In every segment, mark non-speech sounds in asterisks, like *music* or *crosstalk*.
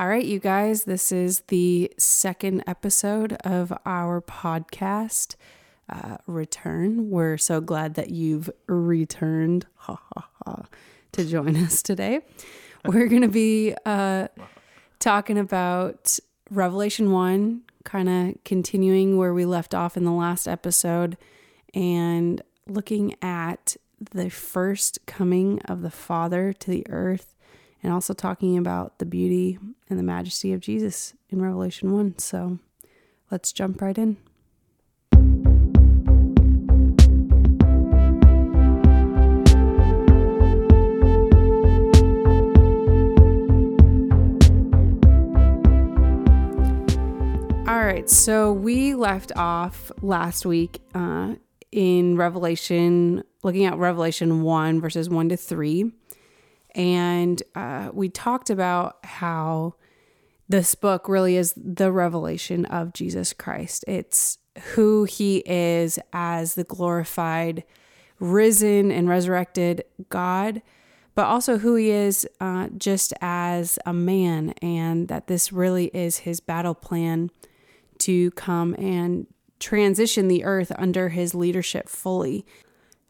All right, you guys, this is the second episode of our podcast uh, return. We're so glad that you've returned ha, ha, ha, to join us today. We're going to be uh, talking about Revelation 1, kind of continuing where we left off in the last episode and looking at the first coming of the Father to the earth and also talking about the beauty and the majesty of Jesus in Revelation 1. So let's jump right in. All right, so we left off last week uh, in Revelation, looking at Revelation 1, verses 1 to 3. And uh, we talked about how this book really is the revelation of Jesus Christ. It's who he is as the glorified, risen, and resurrected God, but also who he is uh, just as a man, and that this really is his battle plan to come and transition the earth under his leadership fully.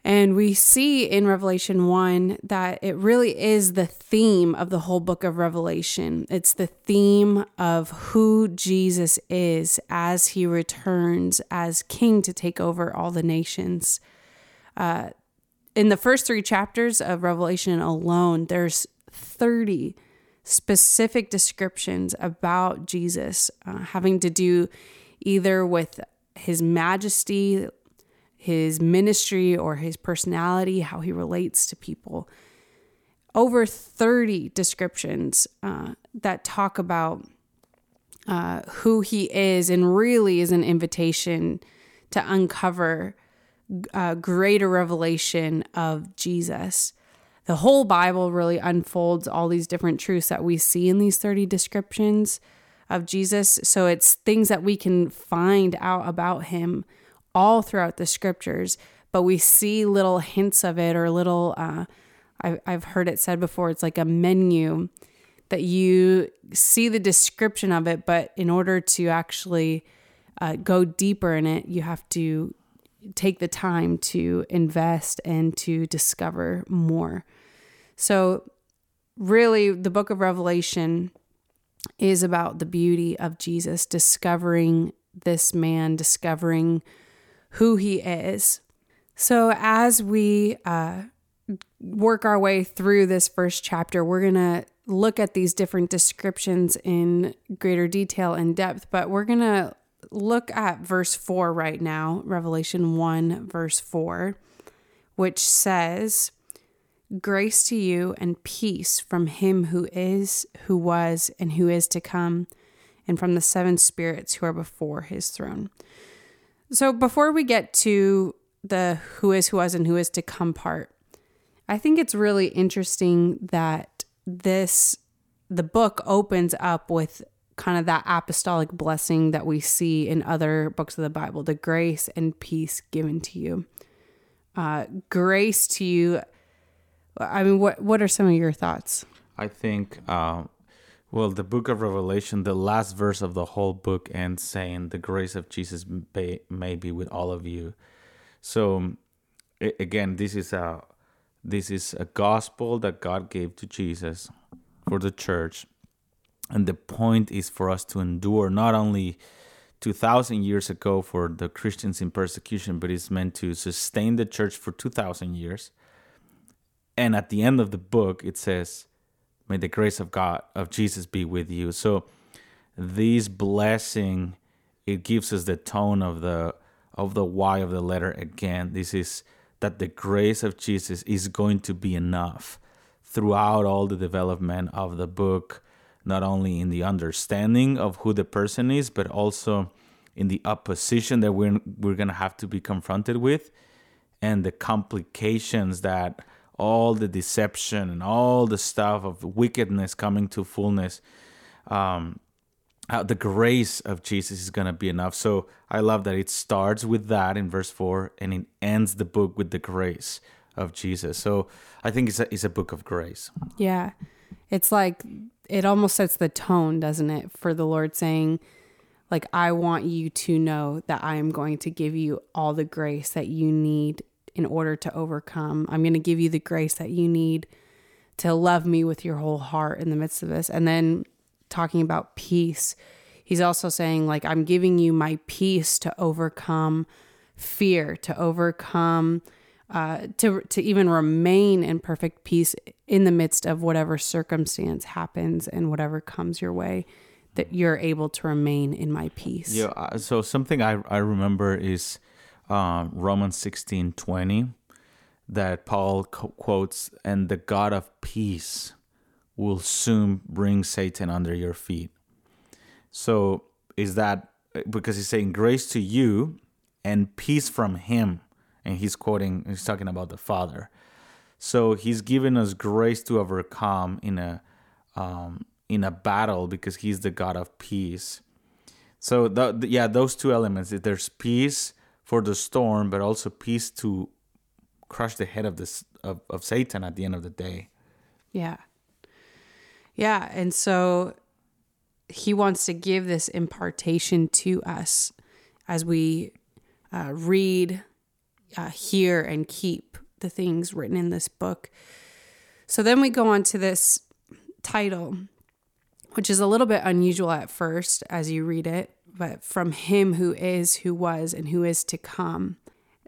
And we see in Revelation 1 that it really is the theme of the whole book of Revelation. It's the theme of who Jesus is as he returns as king to take over all the nations. Uh, in the first three chapters of Revelation alone, there's 30 specific descriptions about Jesus uh, having to do either with his majesty, his ministry or his personality, how he relates to people. Over 30 descriptions uh, that talk about uh, who he is and really is an invitation to uncover a uh, greater revelation of Jesus. The whole Bible really unfolds all these different truths that we see in these 30 descriptions of Jesus. So it's things that we can find out about him all throughout the scriptures, but we see little hints of it or little, uh, I, I've heard it said before, it's like a menu that you see the description of it, but in order to actually uh, go deeper in it, you have to take the time to invest and to discover more. So, really, the book of Revelation is about the beauty of Jesus, discovering this man, discovering who he is. So, as we uh, work our way through this first chapter, we're going to look at these different descriptions in greater detail and depth, but we're going to look at verse 4 right now, Revelation 1, verse 4, which says, Grace to you and peace from him who is, who was, and who is to come, and from the seven spirits who are before his throne. So before we get to the who is, who was, and who is to come part, I think it's really interesting that this the book opens up with kind of that apostolic blessing that we see in other books of the Bible, the grace and peace given to you. Uh, grace to you. I mean, what what are some of your thoughts? I think uh, well, the book of Revelation, the last verse of the whole book ends saying, The grace of Jesus may be with all of you. So, again, this is a this is a gospel that God gave to Jesus for the church. And the point is for us to endure not only 2000 years ago for the Christians in persecution, but it's meant to sustain the church for 2000 years. And at the end of the book, it says, May the grace of God, of Jesus be with you. So these blessing, it gives us the tone of the of the why of the letter again. This is that the grace of Jesus is going to be enough throughout all the development of the book, not only in the understanding of who the person is, but also in the opposition that we're we're gonna have to be confronted with, and the complications that all the deception and all the stuff of wickedness coming to fullness, um, uh, the grace of Jesus is going to be enough. So I love that it starts with that in verse 4 and it ends the book with the grace of Jesus. So I think it's a, it's a book of grace. Yeah. It's like it almost sets the tone, doesn't it, for the Lord saying, like, I want you to know that I am going to give you all the grace that you need in order to overcome. I'm going to give you the grace that you need to love me with your whole heart in the midst of this. And then talking about peace, he's also saying, like, I'm giving you my peace to overcome fear, to overcome. Uh, to to even remain in perfect peace in the midst of whatever circumstance happens and whatever comes your way, that you're able to remain in my peace. Yeah. uh, So something I I remember is um, Romans sixteen twenty, that Paul co- quotes, "And the God of peace will soon bring Satan under your feet." So is that because he's saying grace to you and peace from him, and he's quoting, he's talking about the Father. So he's given us grace to overcome in a um, in a battle because he's the God of peace. So the, the- yeah, those two elements. There's peace for the storm, but also peace to crush the head of this of, of Satan at the end of the day. Yeah. Yeah. And so he wants to give this impartation to us as we uh, read, uh, hear, and keep the things written in this book. So then we go on to this title, which is a little bit unusual at first as you read it, but from him who is, who was, and who is to come.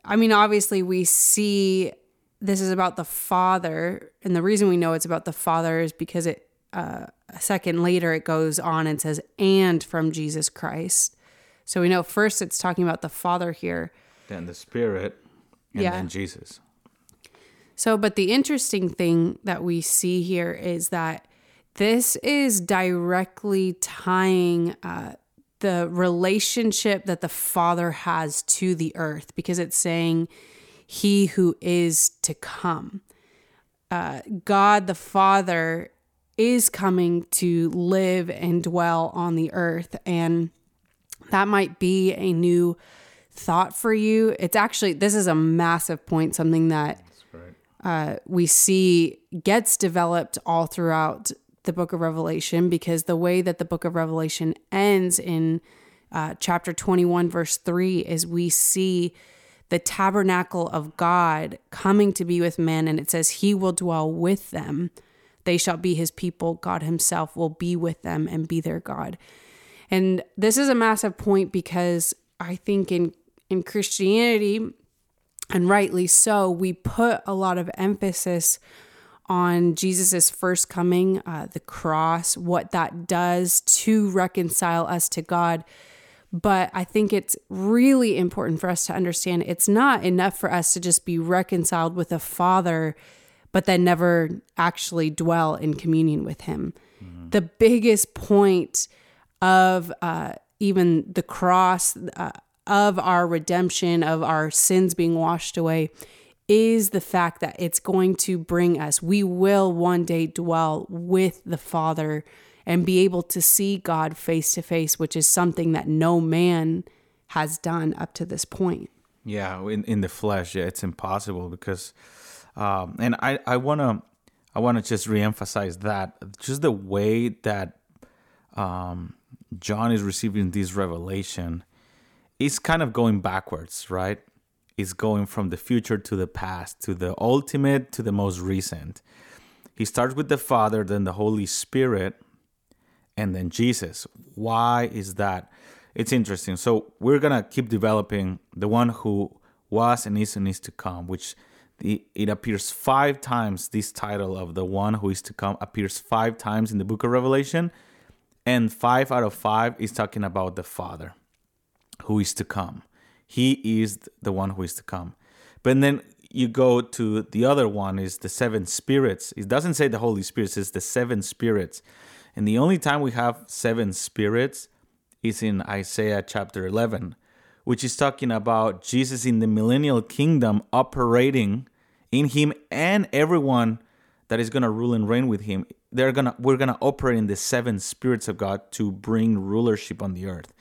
I mean, obviously, we see this is about the Father, and the reason we know it's about the Father is because it uh, a second later it goes on and says, "and from Jesus Christ." So we know first it's talking about the Father here. Then the Spirit, and Yeah. then Jesus. So, but the interesting thing that we see here is that this is directly tying uh, the relationship that the Father has to the earth because it's saying, He who is to come. Uh, God the Father is coming to live and dwell on the earth. And that might be a new thought for you. It's actually, this is a massive point, something that uh, we see gets developed all throughout the book of Revelation because the way that the book of Revelation ends in uh, chapter 21, verse 3, is we see the tabernacle of God coming to be with men, and it says, He will dwell with them. They shall be His people. God Himself will be with them and be their God. And this is a massive point because I think in in Christianity, and rightly so, we put a lot of emphasis on Jesus's first coming, uh, the cross, what that does to reconcile us to God. But I think it's really important for us to understand it's not enough for us to just be reconciled with a father, but then never actually dwell in communion with him. The biggest point of uh, even the cross, uh, of our redemption, of our sins being washed away, is the fact that it's going to bring us, we will one day dwell with the Father and be able to see God face to face, which is something that no man has done up to this point. Yeah, in, in the flesh, yeah, it's impossible because, um, and I I wanna I wanna just reemphasize that just the way that um, John is receiving this revelation is kind of going backwards, right? It's going from the future to the past, to the ultimate to the most recent. He starts with the Father, then the Holy Spirit, and then Jesus. Why is that? It's interesting. So we're gonna keep developing the one who was and is and is to come, which it appears five times. This title of the one who is to come appears five times in the Book of Revelation, and five out of five is talking about the Father who is to come. He is the one who is to come. But then you go to the other one is the seven spirits. It doesn't say the Holy Spirit, it says the seven spirits. And the only time we have seven spirits is in Isaiah chapter 11, which is talking about Jesus in the millennial kingdom operating in him and everyone that is going to rule and reign with him. They're going to we're going to operate in the seven spirits of God to bring rulership on the earth.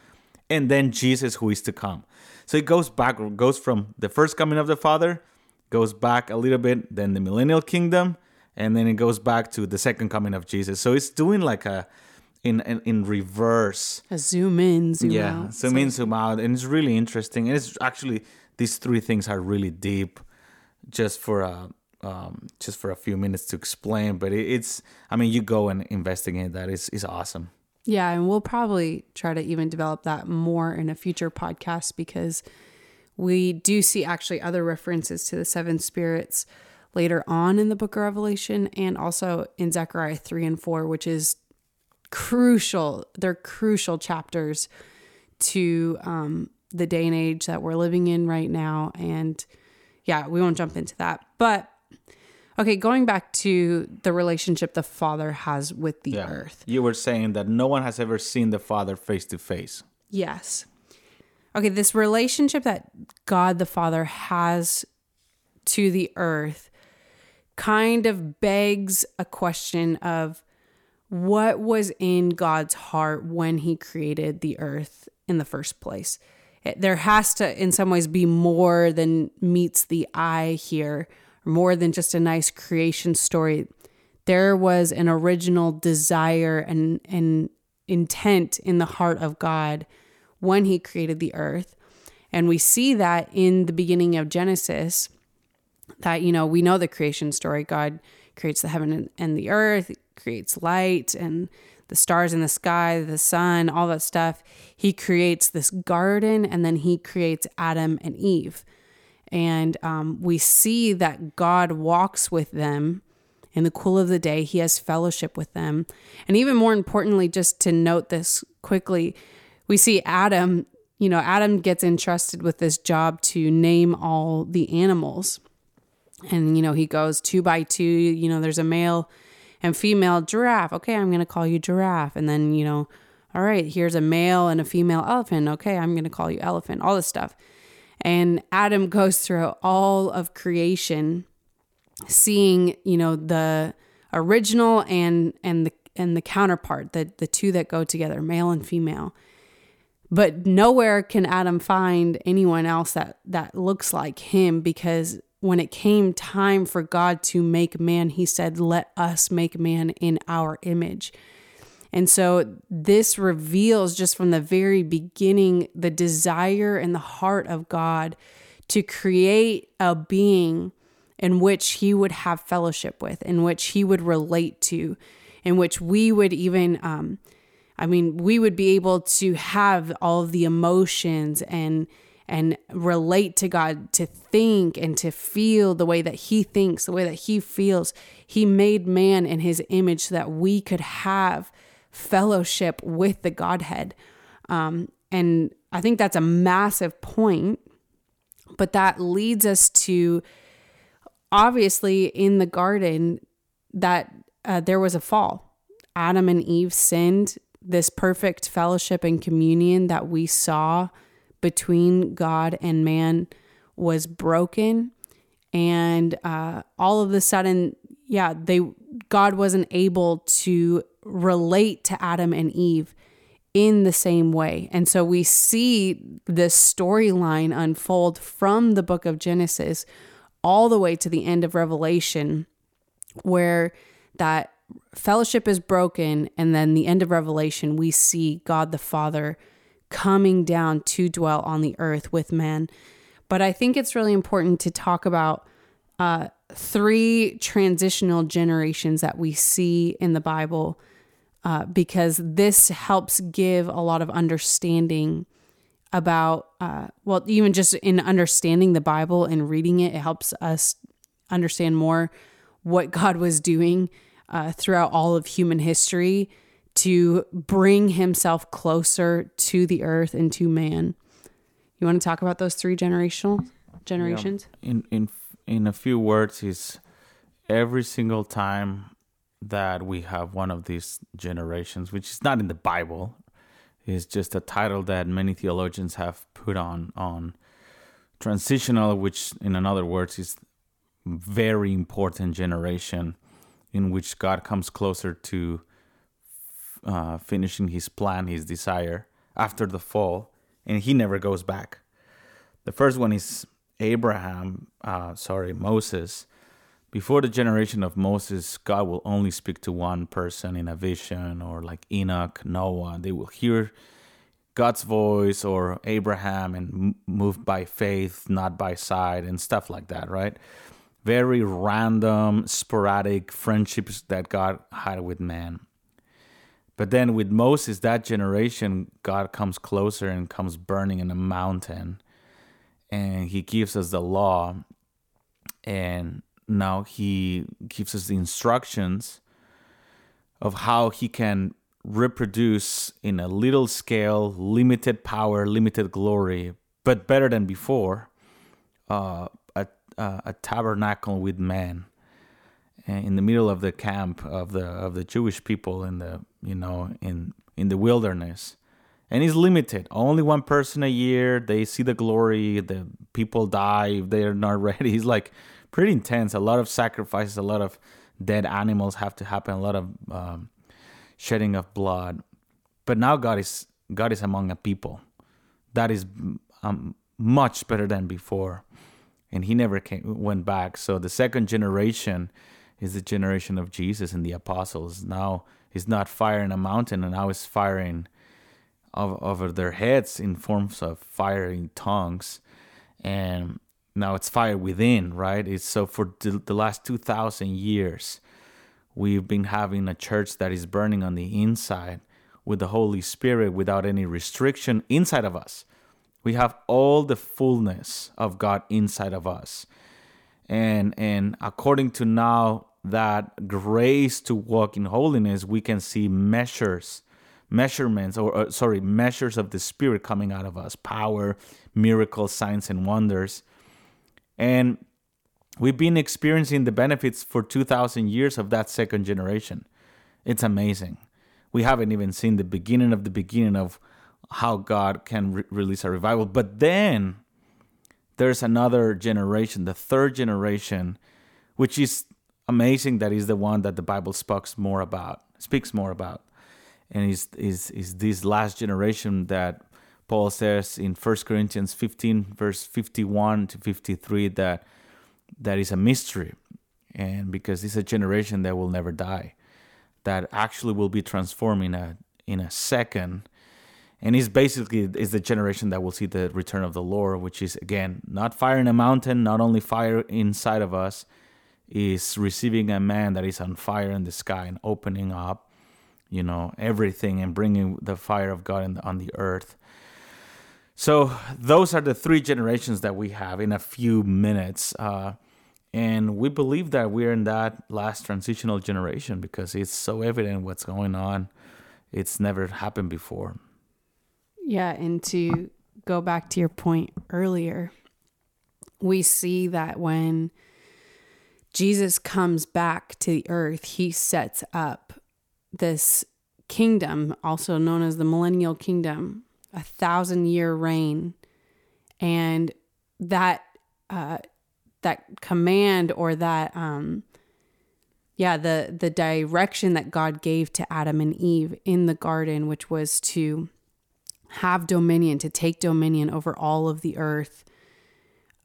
And then Jesus who is to come. So it goes back goes from the first coming of the Father, goes back a little bit, then the millennial kingdom, and then it goes back to the second coming of Jesus. So it's doing like a in in, in reverse. A zoom in, zoom yeah, out. zoom in, zoom out, and it's really interesting. And it's actually these three things are really deep, just for a um, just for a few minutes to explain. But it, it's, I mean, you go and investigate that. It's it's awesome. Yeah, and we'll probably try to even develop that more in a future podcast because we do see actually other references to the seven spirits later on in the book of Revelation and also in Zechariah 3 and 4, which is crucial. They're crucial chapters to um, the day and age that we're living in right now. And yeah, we won't jump into that. But okay, going back to the relationship the Father has with the earth. You were saying that no one has ever seen the Father face to face. Yes. Okay, this relationship that God the Father has to the earth kind of begs a question of what was in God's heart when he created the earth in the first place. There has to, in some ways, be more than meets the eye here, more than just a nice creation story. There was an original desire and, and intent in the heart of God when he created the earth. And we see that in the beginning of Genesis that, you know, we know the creation story. God creates the heaven and the earth, creates light and the stars in the sky, the sun, all that stuff. He creates this garden and then he creates Adam and Eve. And um, we see that God walks with them in the cool of the day. He has fellowship with them. And even more importantly, just to note this quickly, we see Adam, you know, Adam gets entrusted with this job to name all the animals. And, you know, he goes two by two, you know, there's a male and female giraffe. Okay, I'm going to call you giraffe. And then, you know, all right, here's a male and a female elephant. Okay, I'm going to call you elephant, all this stuff. And Adam goes through all of creation, seeing, you know, the original and and the and the counterpart, the the two that go together, male and female. But nowhere can Adam find anyone else that that looks like him because when it came time for God to make man, he said, Let us make man in our image. And so this reveals just from the very beginning the desire and the heart of God to create a being in which he would have fellowship with, in which he would relate to, in which we would even, um, I mean, we would be able to have all the emotions and and relate to God, to think and to feel the way that He thinks, the way that He feels. He made man in His image so that we could have fellowship with the Godhead. Um, and I think that's a massive point, but that leads us to obviously in the garden that uh, there was a fall. Adam and Eve sinned. This perfect fellowship and communion that we saw between God and man was broken. And uh, all of a sudden, yeah, they God wasn't able to relate to Adam and Eve in the same way. And so we see this storyline unfold from the book of Genesis all the way to the end of Revelation, where that fellowship is broken. And then the end of Revelation, we see God the Father coming down to dwell on the earth with man. But I think it's really important to talk about uh, three transitional generations that we see in the Bible uh, because this helps give a lot of understanding about, uh, well, even just in understanding the Bible and reading it, it helps us understand more what *laughs* God was doing uh, throughout all of human history to bring himself closer to the earth and to man. You want to talk about those three generational generations? Yeah. In in in a few words is every single time that we have one of these generations, which is not in the Bible, is just a title that many theologians have put on on transitional, which in other words is very important generation in which God comes closer to uh, finishing his plan, his desire after the fall, and he never goes back. The first one is Abraham, uh, sorry, Moses. Before the generation of Moses, God will only speak to one person in a vision, or like Enoch, Noah. They will hear God's voice, or Abraham, and move by faith, not by sight, and stuff like that, right? Very random, sporadic friendships that God had with man. But then with Moses, that generation, God comes closer and comes burning in a mountain, and He gives us the law, and now he gives us the instructions of how he can reproduce in a little scale, limited power, limited glory, but better than before, uh, a, a tabernacle with man in the middle of the camp of the of the Jewish people in the you know in in the wilderness. And he's limited. Only one person a year. They see the glory. The people die if they're not *laughs* ready. He's like, pretty intense. A lot of sacrifices, a lot of dead animals have to happen, a lot of um, shedding of blood. But now God is God is among a people. That is um, much better than before, and He never came, went back. So the second generation is the generation of Jesus and the apostles. Now He's not firing a mountain, and now He's firing over their heads in forms of firing tongues, and now it's fire within, right? It's so for the last 2000 years we've been having a church that is burning on the inside with the Holy Spirit without any restriction inside of us. We have all the fullness of God inside of us. And and according to now that grace to walk in holiness, we can see measures measurements or, or sorry, measures of the spirit coming out of us, power, miracles, signs and wonders and we've been experiencing the benefits for 2,000 years of that second generation. It's amazing. We haven't even seen the beginning of the beginning of how God can re- release a revival. But then there's another generation, the third generation, which is amazing that is the one that the Bible speaks more about, speaks more about. And is is is this last generation that Paul says in 1 Corinthians 15, verse 51 to 53, that that is a mystery. And because it's a generation that will never die, that actually will be transformed in a in a second. And it's basically is the generation that will see the return of the Lord, which is again not fire in a mountain, not only fire inside of us, is receiving a man that is on fire in the sky and opening up, you know, everything and bringing the fire of God the, on the earth. So those are the three generations that we have in a few minutes. Uh, and we believe that we're in that last transitional generation because it's so evident what's going on. It's never happened before. Yeah. And to go back to your point earlier, we see that when Jesus comes back to the earth, he sets up this kingdom, also known as the millennial kingdom, a thousand year reign. And that uh, that command or that um, yeah the the direction that God gave to Adam and Eve in the garden which was to have dominion to take dominion over all of the earth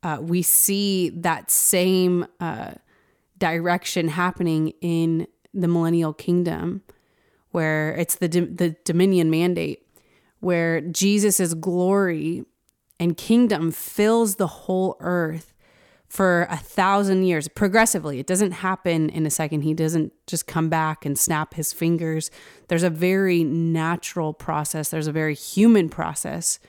uh, we see that same uh, direction happening in the millennial kingdom where it's the the dominion mandate where Jesus' glory and kingdom fills the whole earth for a thousand years progressively. It doesn't happen in a second. He doesn't just come back and snap his fingers. There's a very natural process, there's a very human process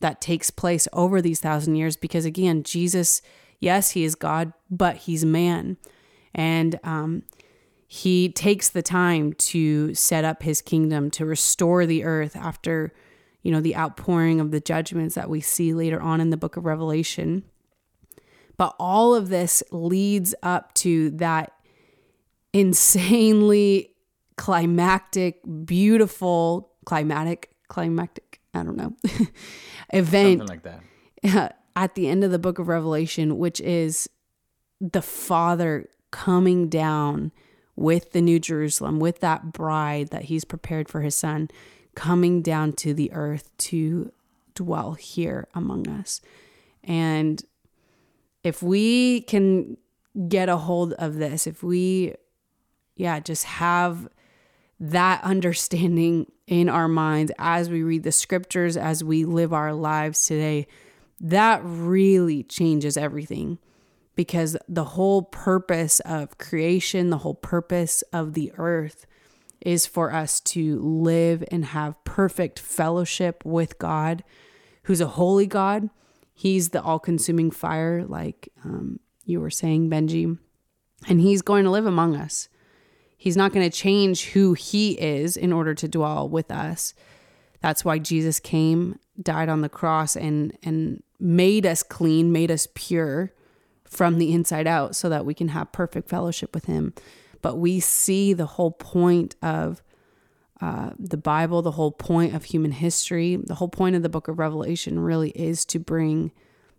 that takes place over these thousand years because, again, Jesus, yes, he is God, but he's man. And, um, he takes the time to set up his kingdom, to restore the earth after you know, the outpouring of the judgments that we see later on in the book of Revelation. But all of this leads up to that insanely climactic, beautiful, climatic, climactic, I don't know, *laughs* event. Something like that. *laughs* At the end of the book of Revelation, which is the Father coming down with the New Jerusalem, with that bride that he's prepared for his son coming down to the earth to dwell here among us. And if we can get a hold of this, if we, yeah, just have that understanding in our minds as we read the scriptures, as we live our lives today, that really changes everything because the whole purpose of creation, the whole purpose of the earth is for us to live and have perfect fellowship with God, who's a holy God. He's the all consuming fire, like um, you were saying, Benji. And He's going to live among us. He's not going to change who He is in order to dwell with us. That's why Jesus came, died on the cross, and, and made us clean, made us pure from the inside out so that we can have perfect fellowship with Him. But we see the whole point of uh, the Bible, the whole point of human history, the whole point of the book of Revelation really is to bring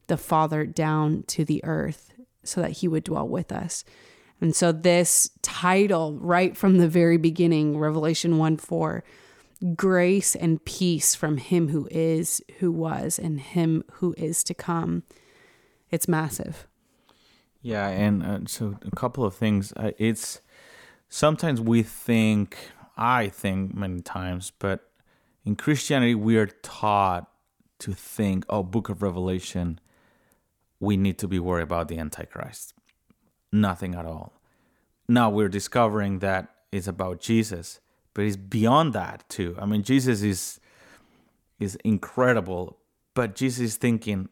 the Father down to the earth so that he would dwell with us. And so, this title, right from the very beginning, Revelation 1 4, grace and peace from him who is, who was, and him who is to come. It's massive. Yeah, and uh, so a couple of things. Uh, it's sometimes we think, I think many times, but in Christianity, we are taught to think, oh, book of Revelation, we need to be worried about the Antichrist. Nothing at all. Now we're discovering that it's about Jesus, but it's beyond that too. I mean, Jesus is is incredible, but Jesus is thinking,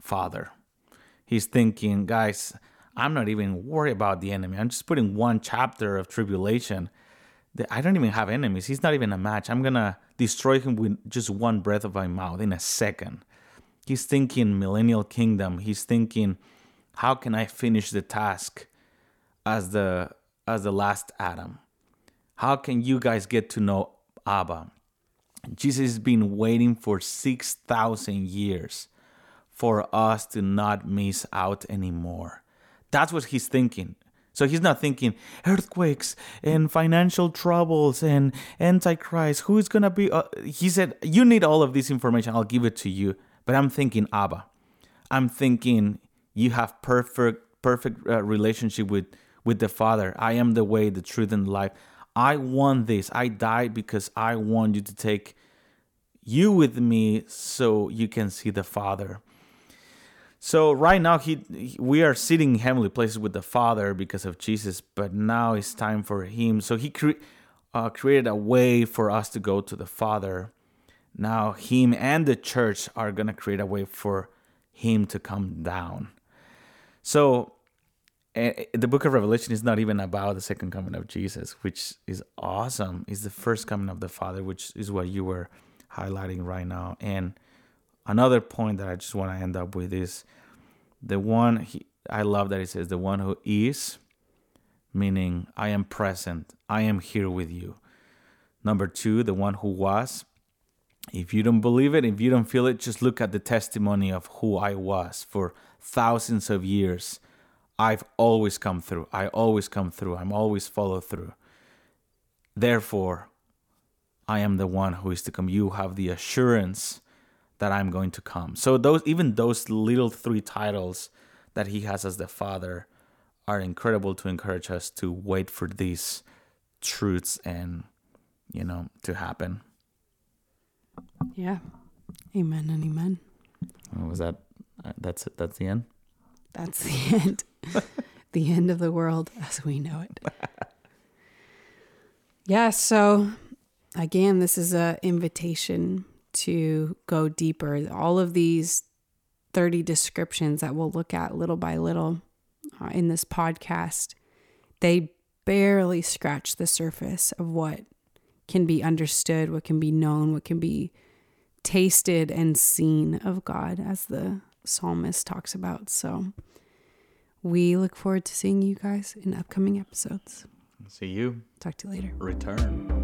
Father. He's thinking, guys, I'm not even worried about the enemy. I'm just putting one chapter of tribulation. I don't even have enemies. He's not even a match. I'm gonna destroy him with just one breath of my mouth in a second. He's thinking millennial kingdom. He's thinking, how can I finish the task as the as the last Adam? How can you guys get to know Abba? Jesus has been waiting for 6,000 years for us to not miss out anymore. That's what he's thinking. So he's not thinking earthquakes and financial troubles and antichrist. Who is gonna be? Uh, he said, "You need all of this information. I'll give it to you." But I'm thinking Abba. I'm thinking you have perfect, perfect uh, relationship with with the Father. I am the way, the truth, and the life. I want this. I died because I want you to take you with me so you can see the Father. So right now he we are sitting in heavenly places with the Father because of Jesus, but now it's time for him. So he cre- uh, created a way for us to go to the Father. Now him and the church are going to create a way for him to come down. So uh, the book of Revelation is not even about the second coming of Jesus, which is awesome. It's the first coming of the Father, which is what you were highlighting right now. And another point that I just want to end up with is the one he, I love that he says the one who is, meaning I am present, I am here with you. Number two, the one who was. If you don't believe it, if you don't feel it, just look at the testimony of who I was for thousands of years. I've always come through. I always come through. I'm always follow through. Therefore, I am the one who is to come. You have the assurance that I'm going to come. So those even those little three titles that he has as the father are incredible to encourage us to wait for these truths and you know to happen. Yeah. Amen and amen. was that uh, that's it that's the end? That's the end. *laughs* the end of the world as we know it. *laughs* yeah, so again, this is a invitation to go deeper. All of these 30 descriptions that we'll look at little by little uh, in this podcast, they barely scratch the surface of what can be understood, what can be known, what can be tasted and seen of God, as the psalmist talks about. So we look forward to seeing you guys in upcoming episodes. See you. Talk to you later. Return.